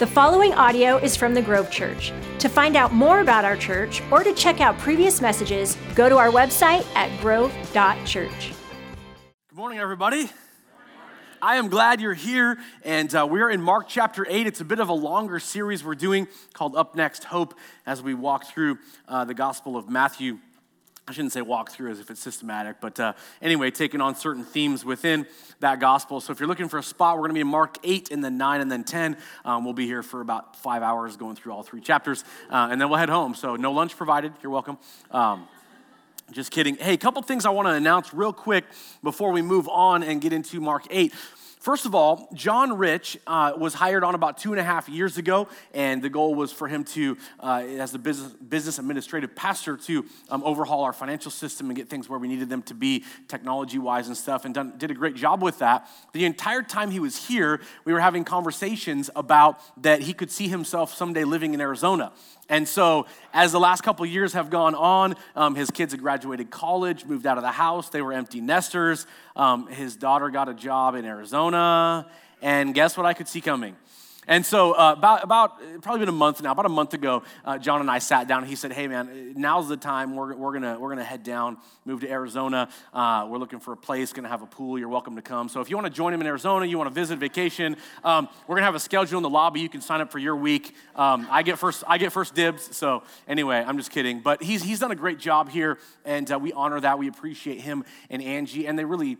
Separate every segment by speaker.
Speaker 1: The following audio is from the Grove Church. To find out more about our church or to check out previous messages, go to our website at grove.church.
Speaker 2: Good morning, everybody. I am glad you're here, and uh, we're in Mark chapter 8. It's a bit of a longer series we're doing called Up Next Hope as we walk through uh, the Gospel of Matthew. I shouldn't say walk through as if it's systematic, but uh, anyway, taking on certain themes within that gospel. So if you're looking for a spot, we're going to be in Mark 8 and then 9 and then 10. Um, we'll be here for about five hours going through all three chapters, uh, and then we'll head home. So no lunch provided. You're welcome. Um, just kidding. Hey, a couple things I want to announce real quick before we move on and get into Mark 8. First of all, John Rich uh, was hired on about two and a half years ago, and the goal was for him to, uh, as the business, business administrative pastor, to um, overhaul our financial system and get things where we needed them to be technology wise and stuff, and done, did a great job with that. The entire time he was here, we were having conversations about that he could see himself someday living in Arizona. And so, as the last couple years have gone on, um, his kids had graduated college, moved out of the house. They were empty nesters. Um, his daughter got a job in Arizona. And guess what I could see coming? And so, uh, about, about probably been a month now, about a month ago, uh, John and I sat down. And he said, Hey, man, now's the time. We're, we're going we're gonna head down, move to Arizona. Uh, we're looking for a place, going to have a pool. You're welcome to come. So, if you want to join him in Arizona, you want to visit, vacation, um, we're going to have a schedule in the lobby. You can sign up for your week. Um, I, get first, I get first dibs. So, anyway, I'm just kidding. But he's, he's done a great job here, and uh, we honor that. We appreciate him and Angie, and they really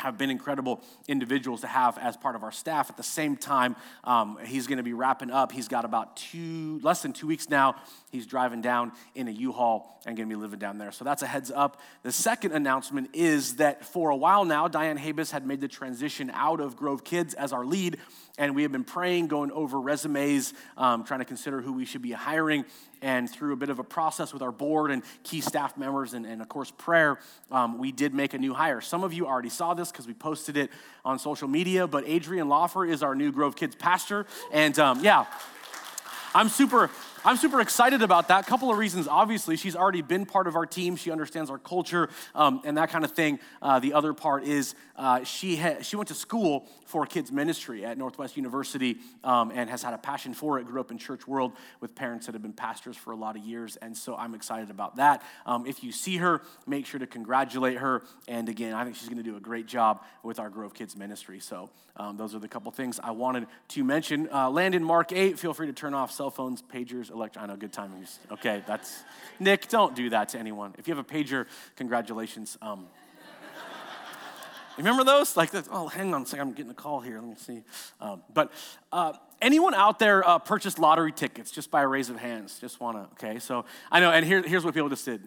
Speaker 2: have been incredible individuals to have as part of our staff. At the same time, um, he's going to be wrapping up. He's got about two, less than two weeks now. He's driving down in a U-Haul and going to be living down there. So that's a heads up. The second announcement is that for a while now, Diane Habis had made the transition out of Grove Kids as our lead and we have been praying, going over resumes, um, trying to consider who we should be hiring. And through a bit of a process with our board and key staff members, and, and of course, prayer, um, we did make a new hire. Some of you already saw this because we posted it on social media, but Adrian Lawfer is our new Grove Kids pastor. And um, yeah, I'm super I'm super excited about that. A couple of reasons. Obviously, she's already been part of our team. She understands our culture um, and that kind of thing. Uh, the other part is uh, she, ha- she went to school for kids ministry at Northwest University um, and has had a passion for it. Grew up in church world with parents that have been pastors for a lot of years, and so I'm excited about that. Um, if you see her, make sure to congratulate her. And again, I think she's going to do a great job with our Grove Kids ministry. So um, those are the couple things I wanted to mention. Uh, land in Mark 8. Feel free to turn off cell phones, pagers pagers, I know, good timing. Okay, that's, Nik, don't do that to anyone. If you have a pager, congratulations. Um, remember those? Like, oh, hang on a second, I'm getting a call here. Let me see. Um, but uh, anyone out there uh, purchased lottery tickets just by a raise of hands? Just want to, okay, so I know, and here, here's what people just did.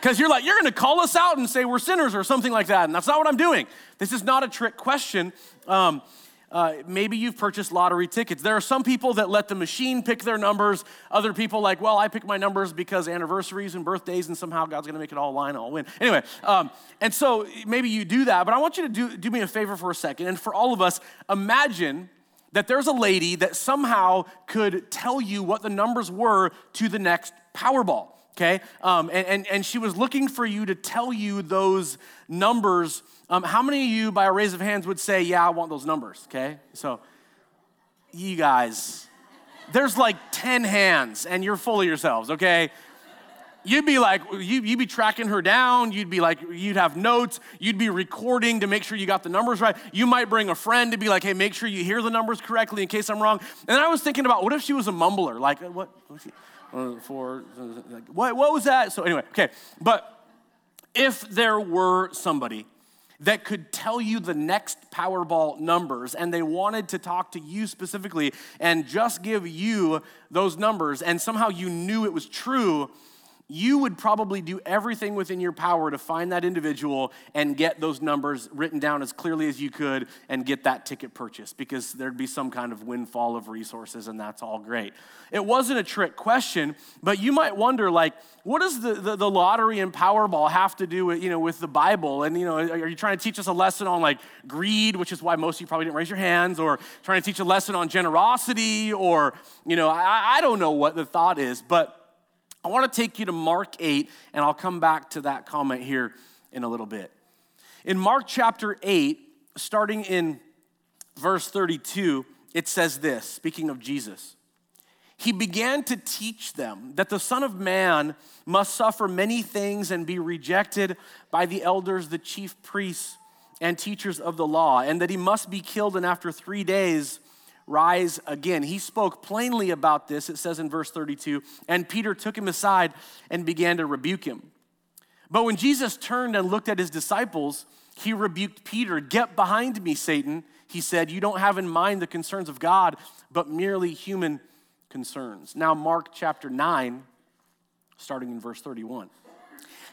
Speaker 2: Because you're like, you're to call us out and say we're sinners or something like that. And that's not what I'm doing. This is not a trick question. Um, uh, maybe you've purchased lottery tickets. There are some people that let the machine pick their numbers. Other people like, well, I pick my numbers because anniversaries and birthdays, and somehow God's going to make it all line, I'll win. Anyway, um, and so maybe you do that, but I want you to do, do me a favor for a second. And for all of us, imagine that there's a lady that somehow could tell you what the numbers were to the next Powerball okay? Um, and, and, and she was looking for you to tell you those numbers. Um, how many of you, by a raise of hands, would say, Yeah, I want those numbers, okay? So, you guys, there's like 10 hands, and you're full of yourselves, okay? You'd be like, you, you'd be tracking her down. You'd be like, you'd have notes. You'd be recording to make sure you got the numbers right. You might bring a friend to be like, hey, make sure you hear the numbers correctly in case I'm wrong. And I was thinking about, what if she was a mumbler? Like, what? Uh, for like, what, what was that? So anyway, okay. But if there were somebody that could tell you the next Powerball numbers and they wanted to talk to you specifically and just give you those numbers and somehow you knew it was true, you would probably do everything within your power to find that individual and get those numbers written down as clearly as you could and get that ticket purchased because there'd be some kind of windfall of resources and that's all great. It wasn't a trick question, but you might wonder like, what does the, the, the lottery and Powerball have to do with, you know, with the Bible? And, you know, are you trying to teach us a lesson on like greed, which is why most of you probably didn't raise your hands, or trying to teach a lesson on generosity, or, you know, I, I don't know what the thought is, but I want to take you to Mark 8, and I'll come back to that comment here in a little bit. In Mark chapter 8, starting in verse 32, it says this speaking of Jesus. He began to teach them that the Son of Man must suffer many things and be rejected by the elders, the chief priests, and teachers of the law, and that he must be killed and after three days rise again. He spoke plainly about this, it says in verse 32, and Peter took him aside and began to rebuke him. But when Jesus turned and looked at his disciples, he rebuked Peter. Get behind me, Satan, he said. You don't have in mind the concerns of God, but merely human concerns. Now, Mark chapter 9, starting in verse 31.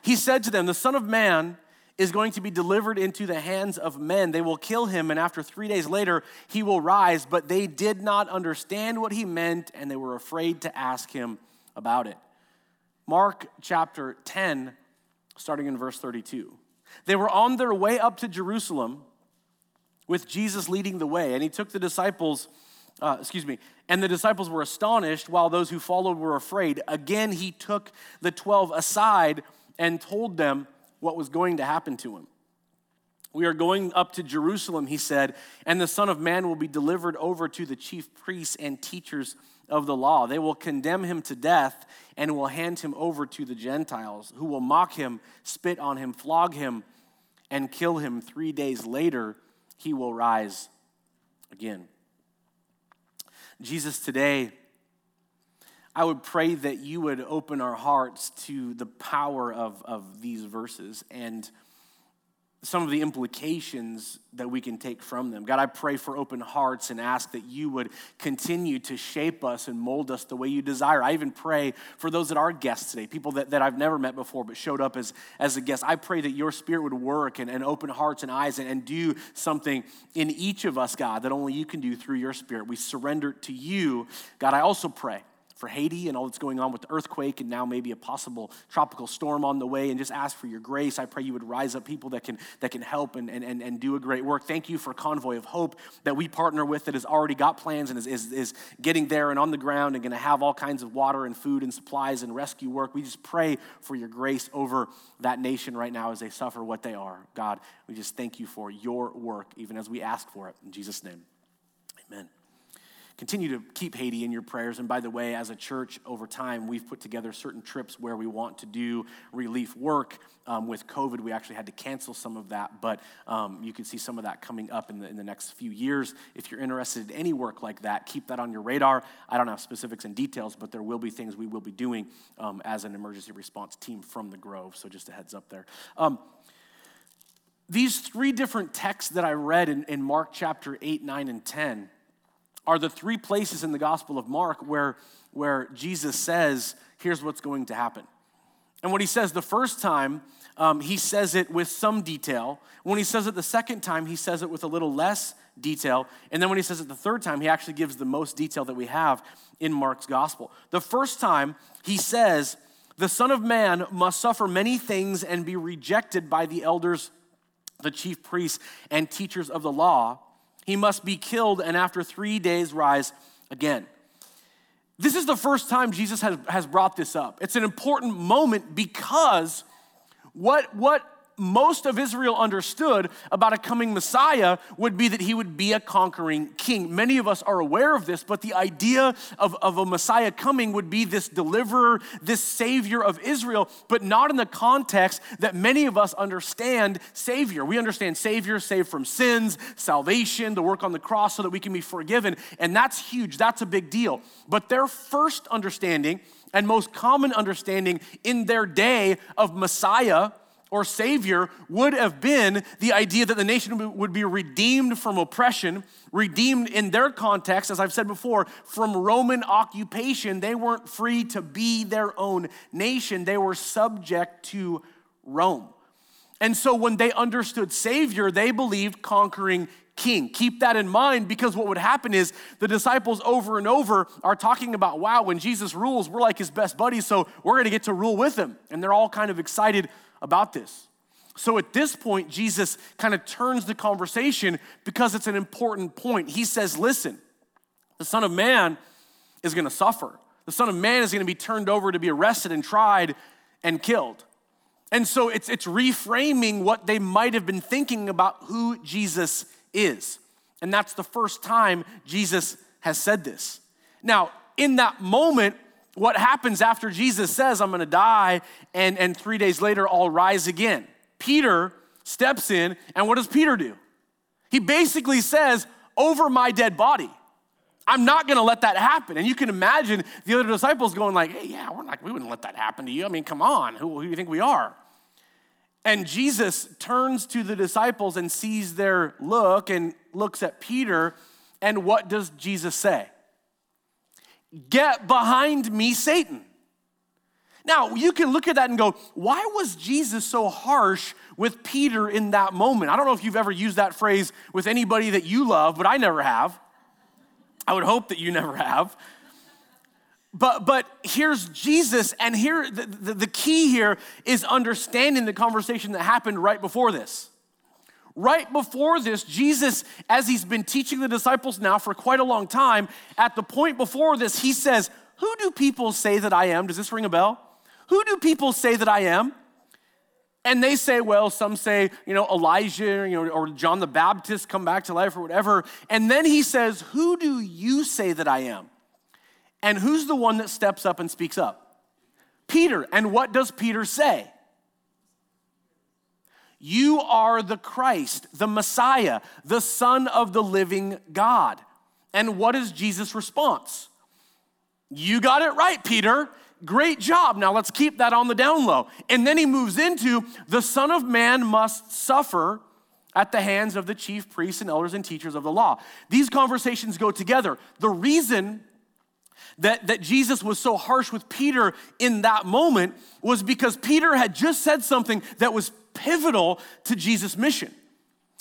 Speaker 2: He said to them, The Son of Man is going to be delivered into the hands of men. They will kill him, and after three days later, he will rise. But they did not understand what he meant, and they were afraid to ask him about it. Mark chapter 10, starting in verse 32. They were on their way up to Jerusalem with Jesus leading the way, and he took the disciples, uh, excuse me, and the disciples were astonished while those who followed were afraid. Again, he took the 12 aside and told them what was going to happen to him. We are going up to Jerusalem, he said, and the Son of Man will be delivered over to the chief priests and teachers of the law. They will condemn him to death and will hand him over to the Gentiles, who will mock him, spit on him, flog him, and kill him. Three days later, he will rise again. Jesus, today, I would pray that you would open our hearts to the power of, of these verses and some of the implications that we can take from them. God, I pray for open hearts and ask that you would continue to shape us and mold us the way you desire. I even pray for those that are guests today, people that, that I've never met before but showed up as, as a guest. I pray that your spirit would work and, and open hearts and eyes and, and do something in each of us, God, that only you can do through your spirit. We surrender to you. God, I also pray for Haiti and all that's going on with the earthquake and now maybe a possible tropical storm on the way and just ask for your grace. I pray you would rise up people that can, that can help and, and, and and do a great work. Thank you for Convoy of Hope that we partner with that has already got plans and is, is, is getting there and on the ground and going to have all kinds of water and food and supplies and rescue work. We just pray for your grace over that nation right now as they suffer what they are. God, we just thank you for your work even as we ask for it. In Jesus' name, amen continue to keep Haiti in your prayers. And by the way, as a church over time, we've put together certain trips where we want to do relief work. Um, with COVID, we actually had to cancel some of that, but um, you can see some of that coming up in the, in the next few years. If you're interested in any work like that, keep that on your radar. I don't have specifics and details, but there will be things we will be doing um, as an emergency response team from the Grove. So just a heads up there um, these three different texts that I read in, in, Mark chapter 8, 9, and 10 are the three places in the Gospel of Mark where, where Jesus says, here's what's going to happen. And what he says the first time, um, he says it with some detail. When he says it the second time, he says it with a little less detail. And then when he says it the third time, he actually gives the most detail that we have in Mark's gospel. The first time, he says, The Son of Man must suffer many things and be rejected by the elders, the chief priests, and teachers of the law he must be killed and after three days rise again. This is the first time Jesus has, has brought this up. It's an important moment because what, what most of Israel understood about a coming Messiah would be that he would be a conquering king. Many of us are aware of this, but the idea of, of a Messiah coming would be this deliverer, this savior of Israel, but not in the context that many of us understand savior. We understand savior, saved from sins, salvation, the work on the cross so that we can be forgiven. And that's huge, that's a big deal. But their first understanding and most common understanding in their day of Messiah or Savior would have been the idea that the nation would be redeemed from oppression, redeemed in their context, as I've said before, from Roman occupation. They weren't free to be their own nation, they were subject to Rome. And so when they understood Savior, they believed conquering king. Keep that in mind because what would happen is the disciples over and over are talking about, wow, when Jesus rules, we're like his best buddies, so we're going to get to rule with him. And they're all kind of excited about this. So at this point, Jesus kind of turns the conversation because it's an important point. He says, Listen, the Son of Man is going to suffer. The Son of Man is going to be turned over to be arrested and tried and killed. And so it's, it's reframing what they might have been thinking about who Jesus is. And that's the first time Jesus has said this. Now, in that moment, what happens after Jesus says, I'm gonna die, and, and three days later, I'll rise again? Peter steps in, and what does Peter do? He basically says, Over my dead body. I'm not gonna let that happen. And you can imagine the other disciples going like, hey, yeah, we're not, we wouldn't let that happen to you. I mean, come on, who, who do you think we are? And Jesus turns to the disciples and sees their look and looks at Peter. And what does Jesus say? Get behind me, Satan. Now, you can look at that and go, why was Jesus so harsh with Peter in that moment? I don't know if you've ever used that phrase with anybody that you love, but I never have. I would hope that you never have. But, but here's Jesus, and here the, the, the key here is understanding the conversation that happened right before this. Right before this, Jesus, as he's been teaching the disciples now for quite a long time, at the point before this, he says, Who do people say that I am? Does this ring a bell? Who do people say that I am? And they say, well, some say, you know, Elijah, you know, or John the Baptist come back to life or whatever. And then he says, Who do you say that I am? And who's the one that steps up and speaks up? Peter. And what does Peter say? You are the Christ, the Messiah, the Son of the living God. And what is Jesus' response? You got it right, Peter. Great job. Now let's keep that on the down low. And then he moves into the Son of Man must suffer at the hands of the chief priests and elders and teachers of the law. These conversations go together. The reason that, that Jesus was so harsh with Peter in that moment was because Peter had just said something that was pivotal to Jesus' mission.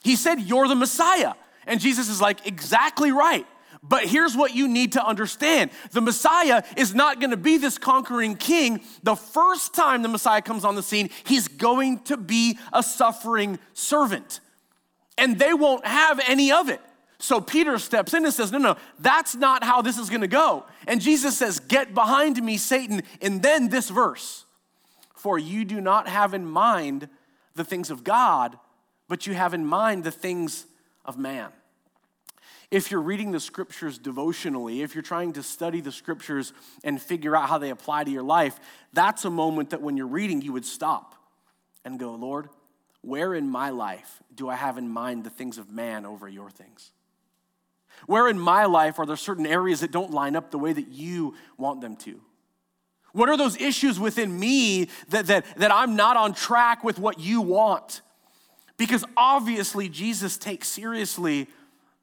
Speaker 2: He said, You're the Messiah. And Jesus is like, Exactly right. But here's what you need to understand the Messiah is not going to be this conquering king. The first time the Messiah comes on the scene, he's going to be a suffering servant. And they won't have any of it. So Peter steps in and says, No, no, that's not how this is going to go. And Jesus says, Get behind me, Satan. And then this verse For you do not have in mind the things of God, but you have in mind the things of man if you're reading the scriptures devotionally, if you're trying to study the scriptures and figure out how they apply to your life, that's a moment that when you're reading, you would stop and go, Lord, where in my life do I have in mind the things of man over your things? Where in my life are there certain areas that don't line up the way that you want them to? What are those issues within me that, that, that I'm not on track with what you want? Because obviously, Jesus takes seriously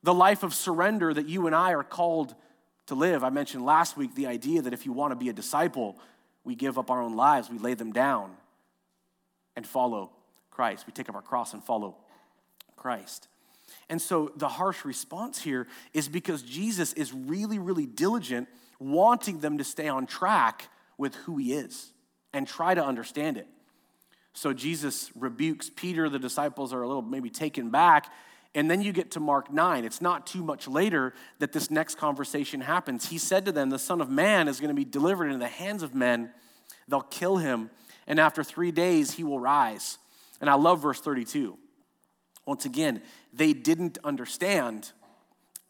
Speaker 2: the life of surrender that you and I are called to live. I mentioned last week the idea that if you want to be a disciple, we give up our own lives, we lay them down and follow Christ. We take up our cross and follow Christ. And so the harsh response here is because Jesus is really, really diligent, wanting them to stay on track with who he is and try to understand it. So Jesus rebukes Peter. The disciples are a little maybe taken back and then you get to Mark 9. It's not too much later that this next conversation happens. He said to them, The Son of Man is going to be delivered into the hands of men. They'll kill him, and after three days, he will rise. And I love verse 32. Once again, they didn't understand,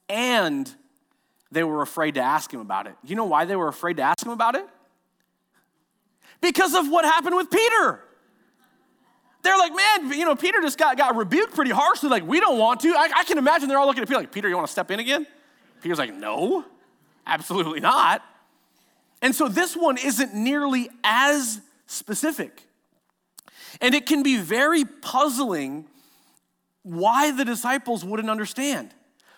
Speaker 2: and they were afraid to ask him about it. You know why they were afraid to ask him about it? Because of what happened with Peter. They're like, man, you know, Peter just got, got rebuked pretty harshly. Like, we don't want to. I, I can imagine they're all looking at Peter like, Peter, you want to step in again? Peter's like, no, absolutely not. And so this one isn't nearly as specific. And it can be very puzzling why the disciples wouldn't understand.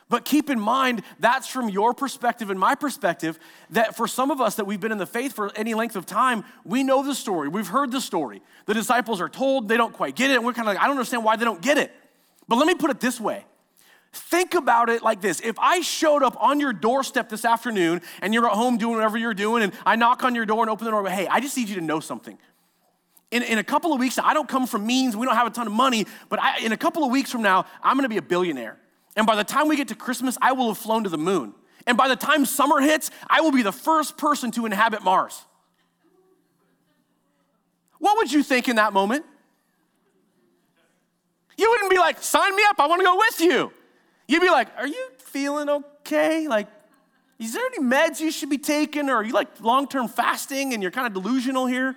Speaker 2: But keep in mind, that's from your perspective and my perspective, that for some of us that we've been in the faith for any length of time, we know the story. We've heard the story. The disciples are told they don't quite get it, and we're kind of like, I don't understand why they don't get it. But let me put it this way. Think about it like this. If I showed up on your doorstep this afternoon and you're at home doing whatever you're doing, and I knock on your door and open the door, hey, I just need you to know something. In, in a couple of weeks, I don't come from means, we don't have a ton of money, but I, in a couple of weeks from now, I'm gonna be a billionaire. And by the time we get to Christmas, I will have flown to the moon. And by the time summer hits, I will be the first person to inhabit Mars. What would you think in that moment? You wouldn't be like, sign me up, I wanna go with you. You'd be like, Are you feeling okay? Like, is there any meds you should be taking? Or are you like long term fasting and you're kind of delusional here?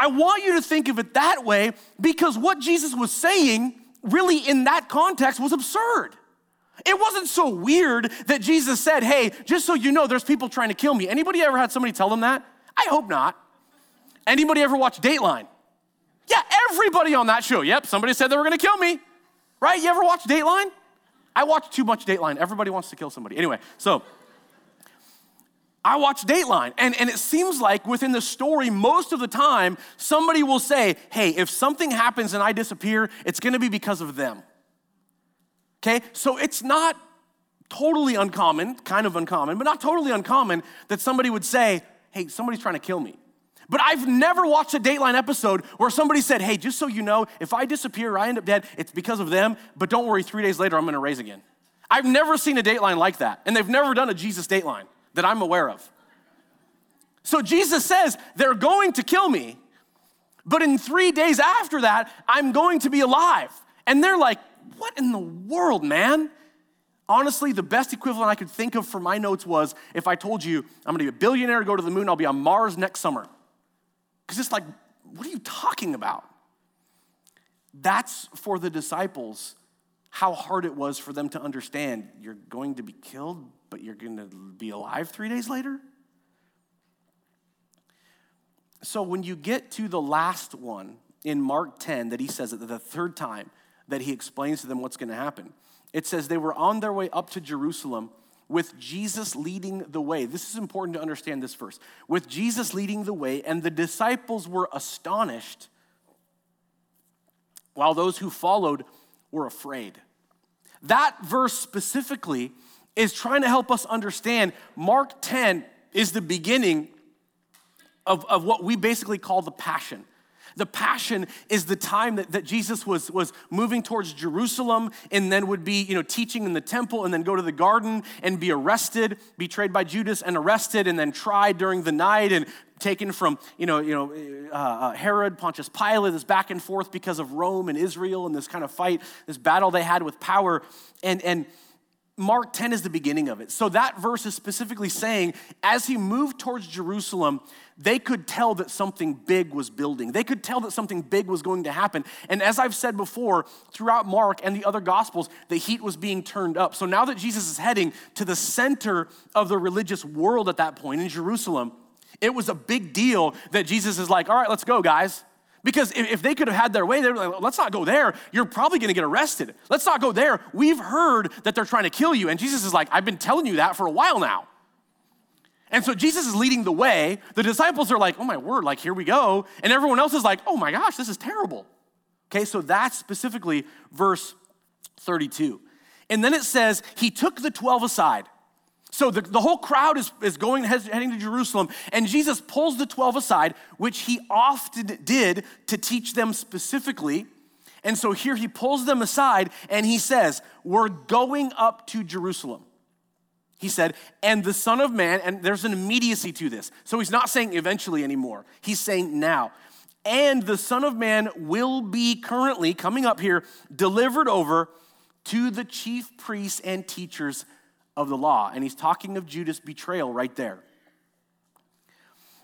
Speaker 2: I want you to think of it that way because what Jesus was saying, really in that context, was absurd. It wasn't so weird that Jesus said, Hey, just so you know, there's people trying to kill me. Anybody ever had somebody tell them that? I hope not. Anybody ever watch Dateline? Yeah, everybody on that show. Yep, somebody said they were gonna kill me. Right? You ever watch Dateline? I watch too much Dateline. Everybody wants to kill somebody. Anyway, so I watch Dateline, and, and it seems like within the story, most of the time, somebody will say, Hey, if something happens and I disappear, it's gonna be because of them. Okay? So it's not totally uncommon, kind of uncommon, but not totally uncommon that somebody would say, Hey, somebody's trying to kill me. But I've never watched a Dateline episode where somebody said, Hey, just so you know, if I disappear or I end up dead, it's because of them, but don't worry, three days later, I'm gonna raise again. I've never seen a Dateline like that, and they've never done a Jesus Dateline that I'm aware of. So Jesus says, They're going to kill me, but in three days after that, I'm going to be alive. And they're like, What in the world, man? Honestly, the best equivalent I could think of for my notes was if I told you I'm gonna be a billionaire, go to the moon, I'll be on Mars next summer. Because it's like, what are you talking about? That's for the disciples how hard it was for them to understand you're going to be killed, but you're going to be alive three days later. So when you get to the last one in Mark 10, that he says it the third time that he explains to them what's going to happen, it says they were on their way up to Jerusalem with Jesus leading the way. This is important to understand this verse. With Jesus leading the way, and the disciples were astonished, while those who followed were afraid. That verse specifically is trying to help us understand Mark 10 is the beginning of, of what we basically call the passion. The passion is the time that, that Jesus was, was moving towards Jerusalem and then would be, you know, teaching in the temple and then go to the garden and be arrested, betrayed by Judas and arrested and then tried during the night and taken from, you know, you know uh, uh, Herod, Pontius Pilate, this back and forth because of Rome and Israel and this kind of fight, this battle they had with power. And, and, Mark 10 is the beginning of it. So that verse is specifically saying, as he moved towards Jerusalem, they could tell that something big was building. They could tell that something big was going to happen. And as I've said before, throughout Mark and the other Gospels, the heat was being turned up. So now that Jesus is heading to the center of the religious world at that point in Jerusalem, it was a big deal that Jesus is like, all right, let's go, guys. Because if they could have had their way, they're like, let's not go there. You're probably gonna get arrested. Let's not go there. We've heard that they're trying to kill you. And Jesus is like, I've been telling you that for a while now. And so Jesus is leading the way. The disciples are like, oh my word, like here we go. And everyone else is like, oh my gosh, this is terrible. Okay, so that's specifically verse 32. And then it says, he took the 12 aside. So the, the whole crowd is, is going, heading to Jerusalem, and Jesus pulls the 12 aside, which he often did to teach them specifically. And so here he pulls them aside and he says, We're going up to Jerusalem. He said, and the Son of Man, and there's an immediacy to this. So he's not saying eventually anymore. He's saying now. And the Son of Man will be currently, coming up here, delivered over to the chief priests and teachers of the law. And he's talking of Judas' betrayal right there.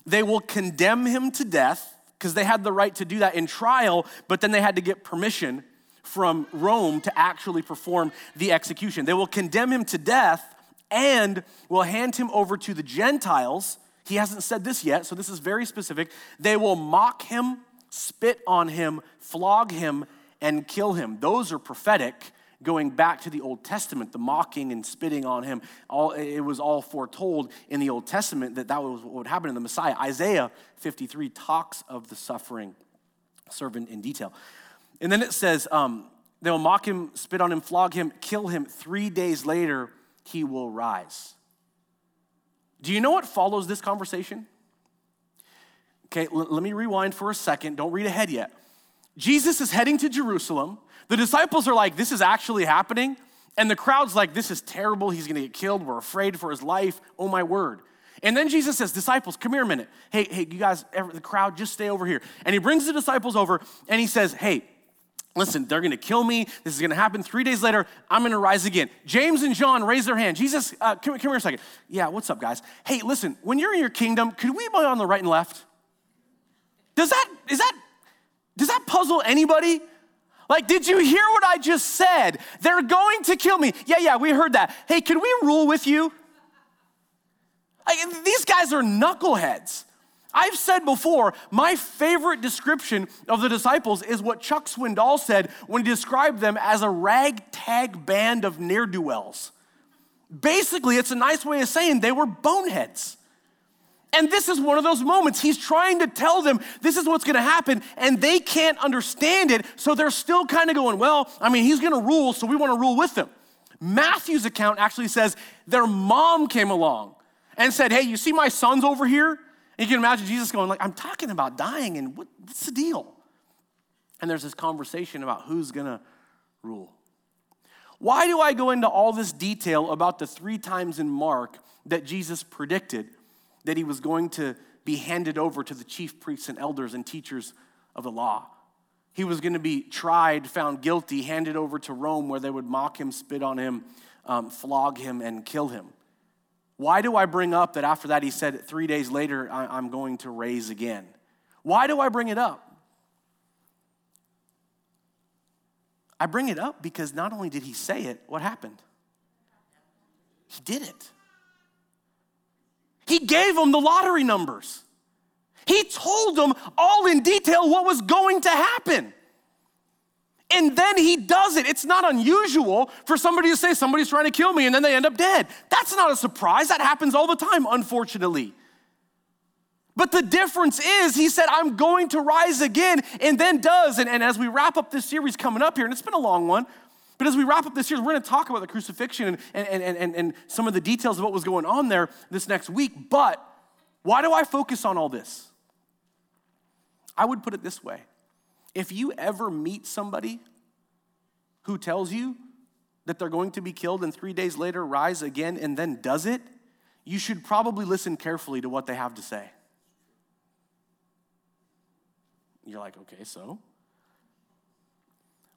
Speaker 2: They will condemn him to death because they had the right to do that in trial, but then they had to get permission from Rome to actually perform the execution. They will condemn him to death and will hand him over to the Gentiles. He hasn't said this yet, so this is very specific. They will mock him, spit on him, flog him, and kill him. Those are prophetic going back to the Old Testament, the mocking and spitting on him, all, it was all foretold in the Old Testament that that was what would happen in the Messiah. Isaiah 53 talks of the suffering servant in detail. And then it says, um, they will mock him, spit on him, flog him, kill him. Three days later, he will rise. Do you know what follows this conversation? Okay, l- let me rewind for a second. Don't read ahead yet. Jesus is heading to Jerusalem. The disciples are like, This is actually happening. And the crowd's like, This is terrible. He's gonna get killed. We're afraid for his life. Oh my word. And then Jesus says, Disciples, come here a minute. Hey, hey, you guys, the crowd, just stay over here. And he brings the disciples over and he says, Hey, Listen, they're gonna kill me. This is gonna happen. Three days later, I'm gonna rise again. James and John raise their hand. Jesus, uh, come, come here a second. Yeah, what's up, guys? Hey, listen, when you're in your kingdom, could we be on the right and left? Does that, is that, does that puzzle anybody? Like, did you hear what I just said? They're going to kill me. Yeah, yeah, we heard that. Hey, can we rule with you? Like, these guys are knuckleheads. I've said before, my favorite description of the disciples is what Chuck Swindoll said when he described them as a ragtag band of ne'er do wells. Basically, it's a nice way of saying they were boneheads. And this is one of those moments. He's trying to tell them this is what's going to happen, and they can't understand it. So they're still kind of going, well, I mean, he's going to rule, so we want to rule with him. Matthew's account actually says their mom came along and said, hey, you see my sons over here? And you can imagine Jesus going, like, I'm talking about dying, and what, what's the deal? And there's this conversation about who's gonna rule. Why do I go into all this detail about the three times in Mark that Jesus predicted that he was going to be handed over to the chief priests and elders and teachers of the law? He was going to be tried, found guilty, handed over to Rome where they would mock him, spit on him, um, flog him, and kill him. Why do I bring up that after that he said, three days later, I'm going to raise again? Why do I bring it up? I bring it up because not only did he say it, what happened? He did it. He gave them the lottery numbers. He told them all in detail what was going to happen. And then he does it. It's not unusual for somebody to say somebody's trying to kill me and then they end up dead. That's not a surprise. That happens all the time, unfortunately. But the difference is, he said, I'm going to rise again, and then does. And, and as we wrap up this series coming up here, and it's been a long one, but as we wrap up this series, we're going to talk about the crucifixion and, and, and, and some of the details of what was going on there this next week. But why do I focus on all this? I would put it this way if you ever meet somebody who tells you that they're going to be killed and three days later rise again and then does it, you should probably listen carefully to what they have to say. You're like, okay, so?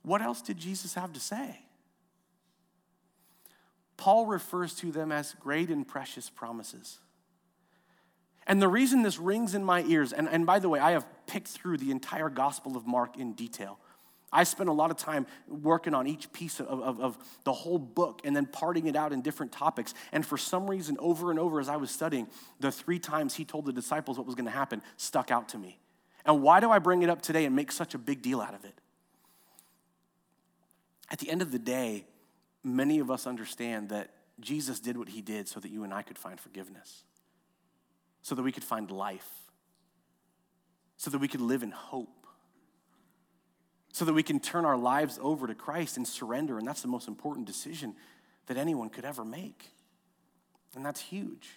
Speaker 2: What else did Jesus have to say? Paul refers to them as great and precious promises. And the reason this rings in my ears, and, and by the way, I have picked through the entire Gospel of Mark in detail. I spent a lot of time working on each piece of, of, of, the whole book and then parting it out in different topics. And for some reason, over and over as I was studying, the three times he told the disciples what was going to happen stuck out to me. And why do I bring it up today and make such a big deal out of it? At the end of the day, many of us understand that Jesus did what he did so that you and I could find forgiveness so that we could find life, so that we could live in hope, so that we can turn our lives over to Christ and surrender. And that's the most important decision that anyone could ever make. And that's huge.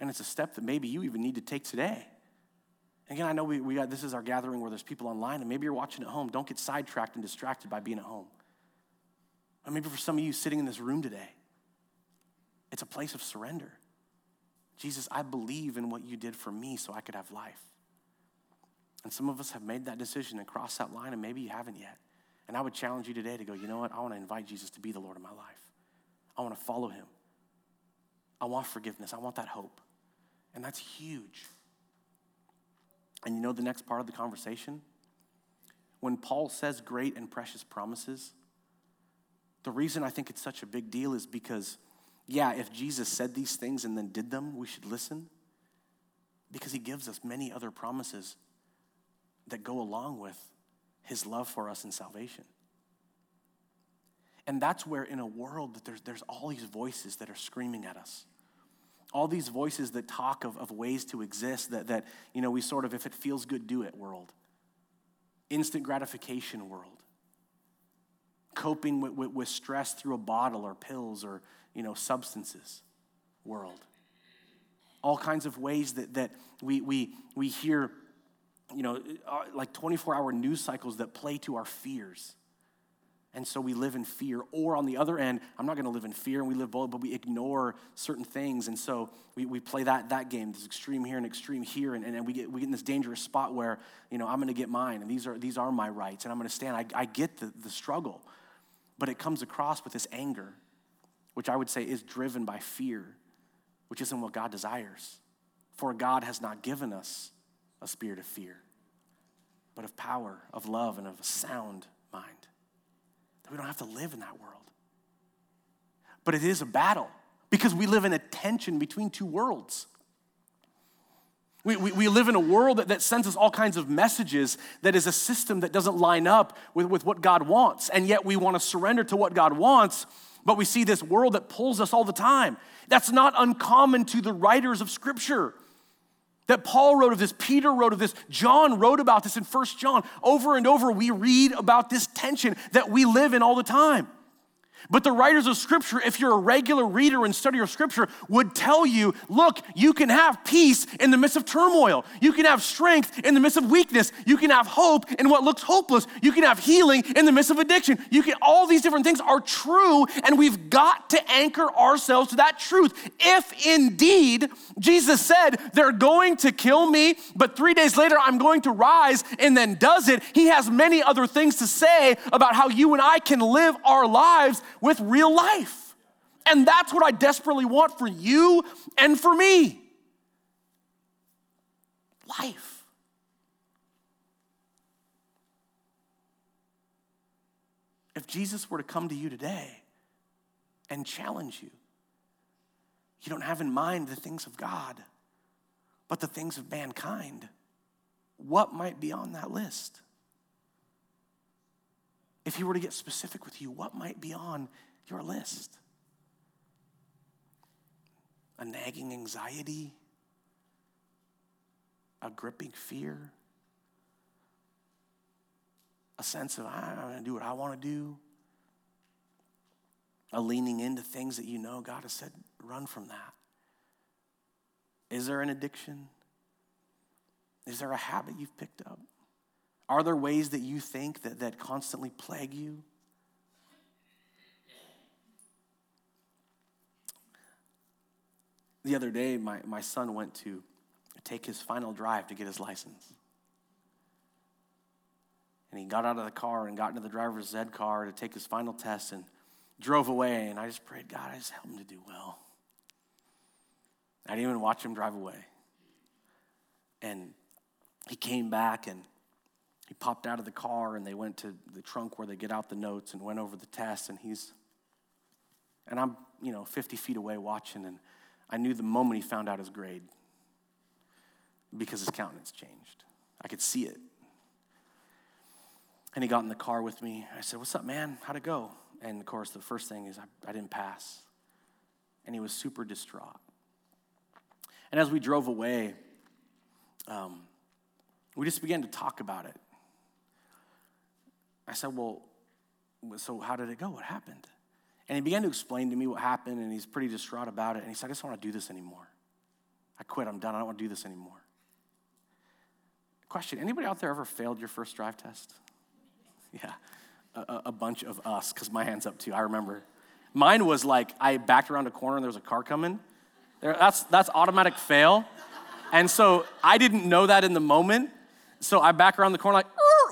Speaker 2: And it's a step that maybe you even need to take today. Again, I know we, we got, this is our gathering where there's people online, and maybe you're watching at home. Don't get sidetracked and distracted by being at home. Or maybe for some of you sitting in this room today, it's a place of surrender. Jesus, I believe in what you did for me so I could have life. And some of us have made that decision and crossed that line, and maybe you haven't yet. And I would challenge you today to go, you know what? I want to invite Jesus to be the Lord of my life. I want to follow him. I want forgiveness. I want that hope. And that's huge. And you know the next part of the conversation? When Paul says great and precious promises, the reason I think it's such a big deal is because yeah, if Jesus said these things and then did them, we should listen. Because he gives us many other promises that go along with his love for us and salvation. And that's where, in a world that there's, there's all these voices that are screaming at us, all these voices that talk of, of ways to exist that, that, you know, we sort of, if it feels good, do it world, instant gratification world, coping with, with, with stress through a bottle or pills or you know, substances world. All kinds of ways that, that we, we, we hear, you know, uh, like 24 hour news cycles that play to our fears. And so we live in fear. Or on the other end, I'm not going to live in fear and we live bold, but we ignore certain things. And so we, we play that, that game, this extreme here and extreme here. And, and we, get, we get in this dangerous spot where, you know, I'm going to get mine and these are, these are my rights and I'm going to stand. I, I get the, the struggle, but it comes across with this anger, which I would say is driven by fear, which isn't what God desires. For God has not given us a spirit of fear, but of power, of love, and of a sound mind. That we don't have to live in that world. But it is a battle because we live in a tension between two worlds. We, we, we, live in a world that, that sends us all kinds of messages that is a system that doesn't line up with, with what God wants. And yet we want to surrender to what God wants, but we see this world that pulls us all the time. That's not uncommon to the writers of Scripture that Paul wrote of this, Peter wrote of this, John wrote about this in First John. Over and over, we read about this tension that we live in all the time. But the writers of Scripture, if you're a regular reader and study of Scripture, would tell you look, you can have peace in the midst of turmoil. You can have strength in the midst of weakness. You can have hope in what looks hopeless. You can have healing in the midst of addiction. You can, all these different things are true, and we've got to anchor ourselves to that truth. If indeed Jesus said, they're going to kill me, but three days later I'm going to rise, and then does it, he has many other things to say about how you and I can live our lives with real life. And that's what I desperately want for you and for me life. If Jesus were to come to you today and challenge you, you don't have in mind the things of God, but the things of mankind, what might be on that list? If he were to get specific with you, what might be on your list? A nagging anxiety? A gripping fear? A sense of, I'm going to do what I want to do? A leaning into things that you know God has said, run from that. Is there an addiction? Is there a habit you've picked up? Are there ways that you think that, that constantly plague you? The other day, my, my son went to take his final drive to get his license. And he got out of the car and got into the driver's ed car to take his final test and drove away. And I just prayed, God, I just help him to do well. I didn't even watch him drive away. And he came back and he popped out of the car and they went to the trunk where they get out the notes and went over the test and he's and i'm you know 50 feet away watching and i knew the moment he found out his grade because his countenance changed. I could see it. And he got in the car with me. I said what's up man? How'd it go? And of course the first thing is i, I didn't pass. And he was super distraught. And as we drove away um, we just began to talk about it I said, Well, so how did it go? What happened? And he began to explain to me what happened, and he's pretty distraught about it. And he said, I just don't want to do this anymore. I quit. I'm done. I don't want to do this anymore. Question Anybody out there ever failed your first drive test? Yeah, a, a bunch of us, because my hand's up too. I remember. Mine was like I backed around a corner and there was a car coming. There, that's, that's automatic fail. And so I didn't know that in the moment. So I back around the corner like,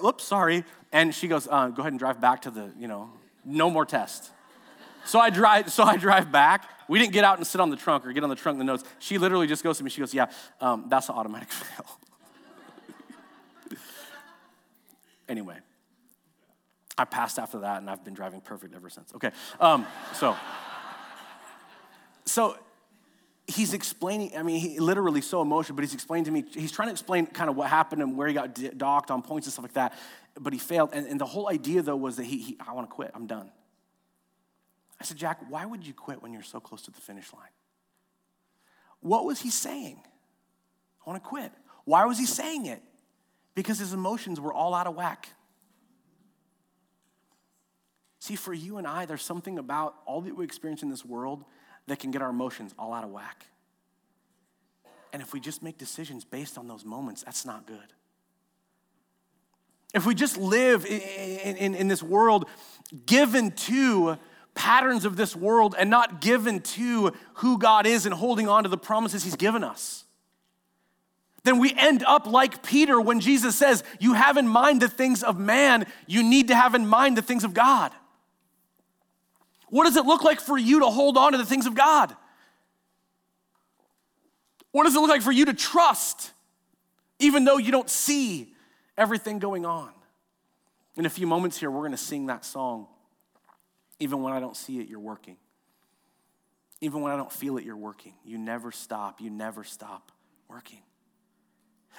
Speaker 2: oops, sorry. And she goes, uh, go ahead and drive back to the, you know, no more test. So I drive, so I drive back. We didn't get out and sit on the trunk or get on the trunk the notes. She literally just goes to me, she goes, yeah, um, that's an automatic fail. anyway, I passed after that and I've been driving perfect ever since. Okay, um, so, so he's explaining, I mean, he literally so emotional, but he's explaining to me, he's trying to explain kind of what happened and where he got docked on points and stuff like that, but he failed. And, and the whole idea, though, was that he, he I want to quit, I'm done. I said, Jack, why would you quit when you're so close to the finish line? What was he saying? I want to quit. Why was he saying it? Because his emotions were all out of whack. See, for you and I, there's something about all that we experience in this world that can get our emotions all out of whack. And if we just make decisions based on those moments, that's not good. if we just live in, in, in this world given to patterns of this world and not given to who God is and holding on to the promises He's given us, then we end up like Peter when Jesus says, You have in mind the things of man, you need to have in mind the things of God. What does it look like for you to hold on to the things of God? What does it look like for you to trust, even though you don't see everything going on? In a few moments here, we're going to sing that song. Even when I don't see it, you're working. Even when I don't feel it, you're working. You never stop. You never stop working.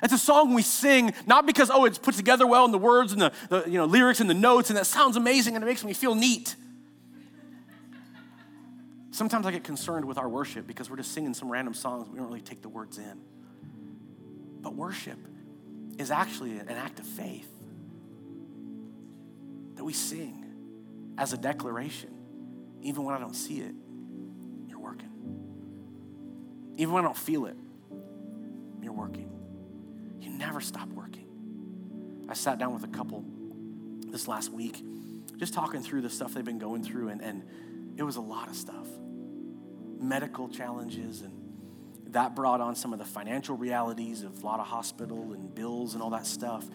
Speaker 2: It's a song we sing not because, oh, it's put together well in the words and the, the you know, lyrics and the notes, and that sounds amazing and it makes me feel neat. Sometimes I get concerned with our worship because we're just singing some random songs. We don't really take the words in. But worship is actually an act of faith that we sing as a declaration. Even when I don't see it, you're working. Even when I don't feel it, you're working. You never stop working. I sat down with a couple this last week, just talking through the stuff they've been going through, and, and it was a lot of stuff medical challenges, and that brought on some of the financial realities of a lot of hospital and bills and all that stuff.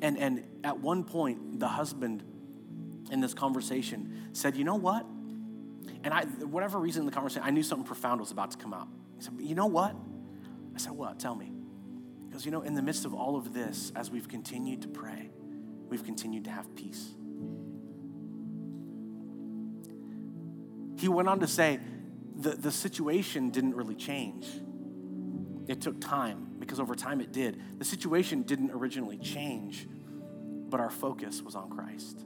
Speaker 2: And, and at one point, the husband in this conversation said, You know what? And I, whatever reason in the conversation, I knew something profound was about to come out. He said, You know what? I said, What? Tell me. Because, you know, in the midst of all of this, as we've continued to pray, we've continued to have peace. He went on to say, the, the situation didn't really change. It took time, because over time it did. The situation didn't originally change, but our focus was on Christ.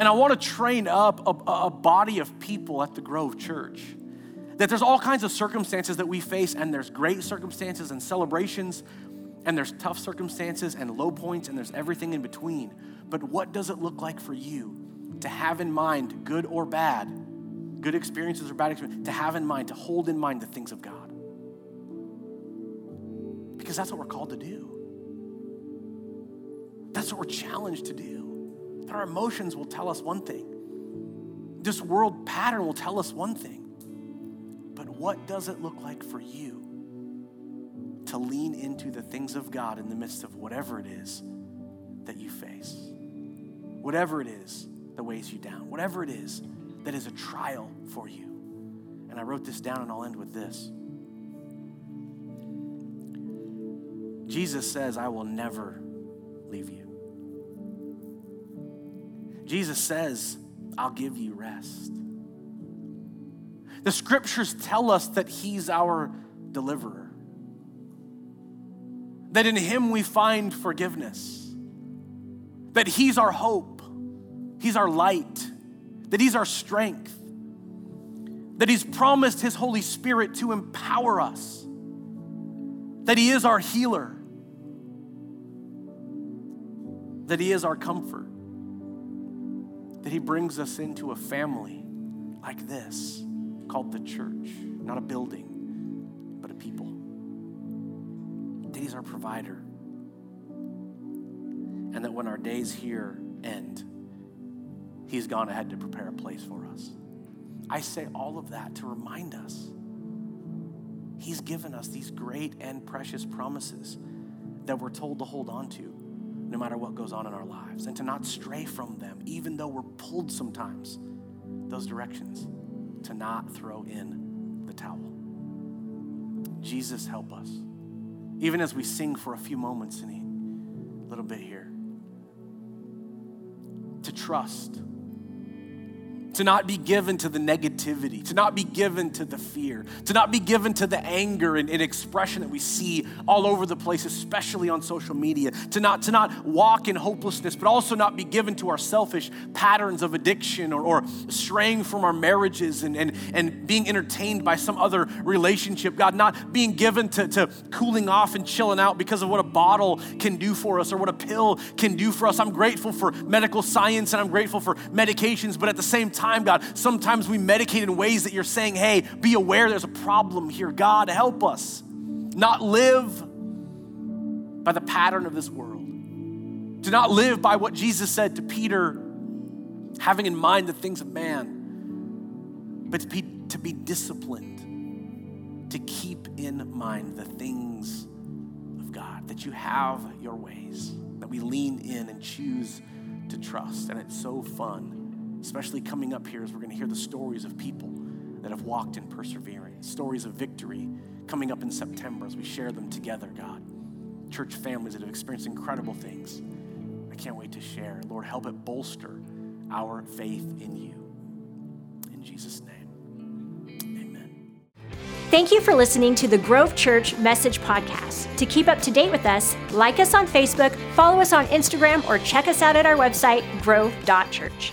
Speaker 2: And I want to train up a, a body of people at the Grove Church that there's all kinds of circumstances that we face, and there's great circumstances and celebrations, and there's tough circumstances and low points, and there's everything in between. But what does it look like for you to have in mind, good or bad, good experiences or bad experiences, to have in mind, to hold in mind the things of God? Because that's what we're called to do. That's what we're challenged to do. But our emotions will tell us one thing. This world pattern will tell us one thing. But what does it look like for you to lean into the things of God in the midst of whatever it is that you face? Whatever it is that weighs you down, whatever it is that is a trial for you. And I wrote this down and I'll end with this. Jesus says, I will never leave you. Jesus says, I'll give you rest. The scriptures tell us that He's our deliverer, that in Him we find forgiveness, that He's our hope, He's our light, that He's our strength, that He's promised His Holy Spirit to empower us, that He is our healer, that He is our comfort, that He brings us into a family like this called the church, not a building, but a people. That He's our provider. And that when our days here end, He's gone ahead to prepare a place for us. I say all of that to remind us He's given us these great and precious promises that we're told to hold on to no matter what goes on in our lives and to not stray from them, even though we're pulled sometimes those directions to not throw in the towel. Jesus, help us. Even as we sing for a few moments in a little bit here, to trust to not be given to the negativity, to not be given to the fear, to not be given to the anger and, and, expression that we see all over the place, especially on social media, to not, to not walk in hopelessness, but also not be given to our selfish patterns of addiction or, or straying from our marriages and, and, and being entertained by some other relationship. God, not being given to, to cooling off and chilling out because of what a bottle can do for us or what a pill can do for us. I'm grateful for medical science and I'm grateful for medications, but at the same time, time, God. Sometimes we medicate in ways that you're saying, hey, be aware there's a problem here. God, help us not live by the pattern of this world, to not live by what Jesus said to Peter, having in mind the things of man, but to be, to be disciplined, to keep in mind the things of God, that you have your ways, that we lean in and choose to trust. And it's so fun, especially coming up here as we're going to hear the stories of people that have walked in perseverance, stories of victory coming up in September as we share them together, God. Church families that have experienced incredible things. I can't wait to share. Lord, help it bolster our faith in you. In Jesus' name, amen.
Speaker 1: Thank you for listening to the Grove Church Message Podcast. To keep up to date with us, like us on Facebook, follow us on Instagram, or check us out at our website, grove.church.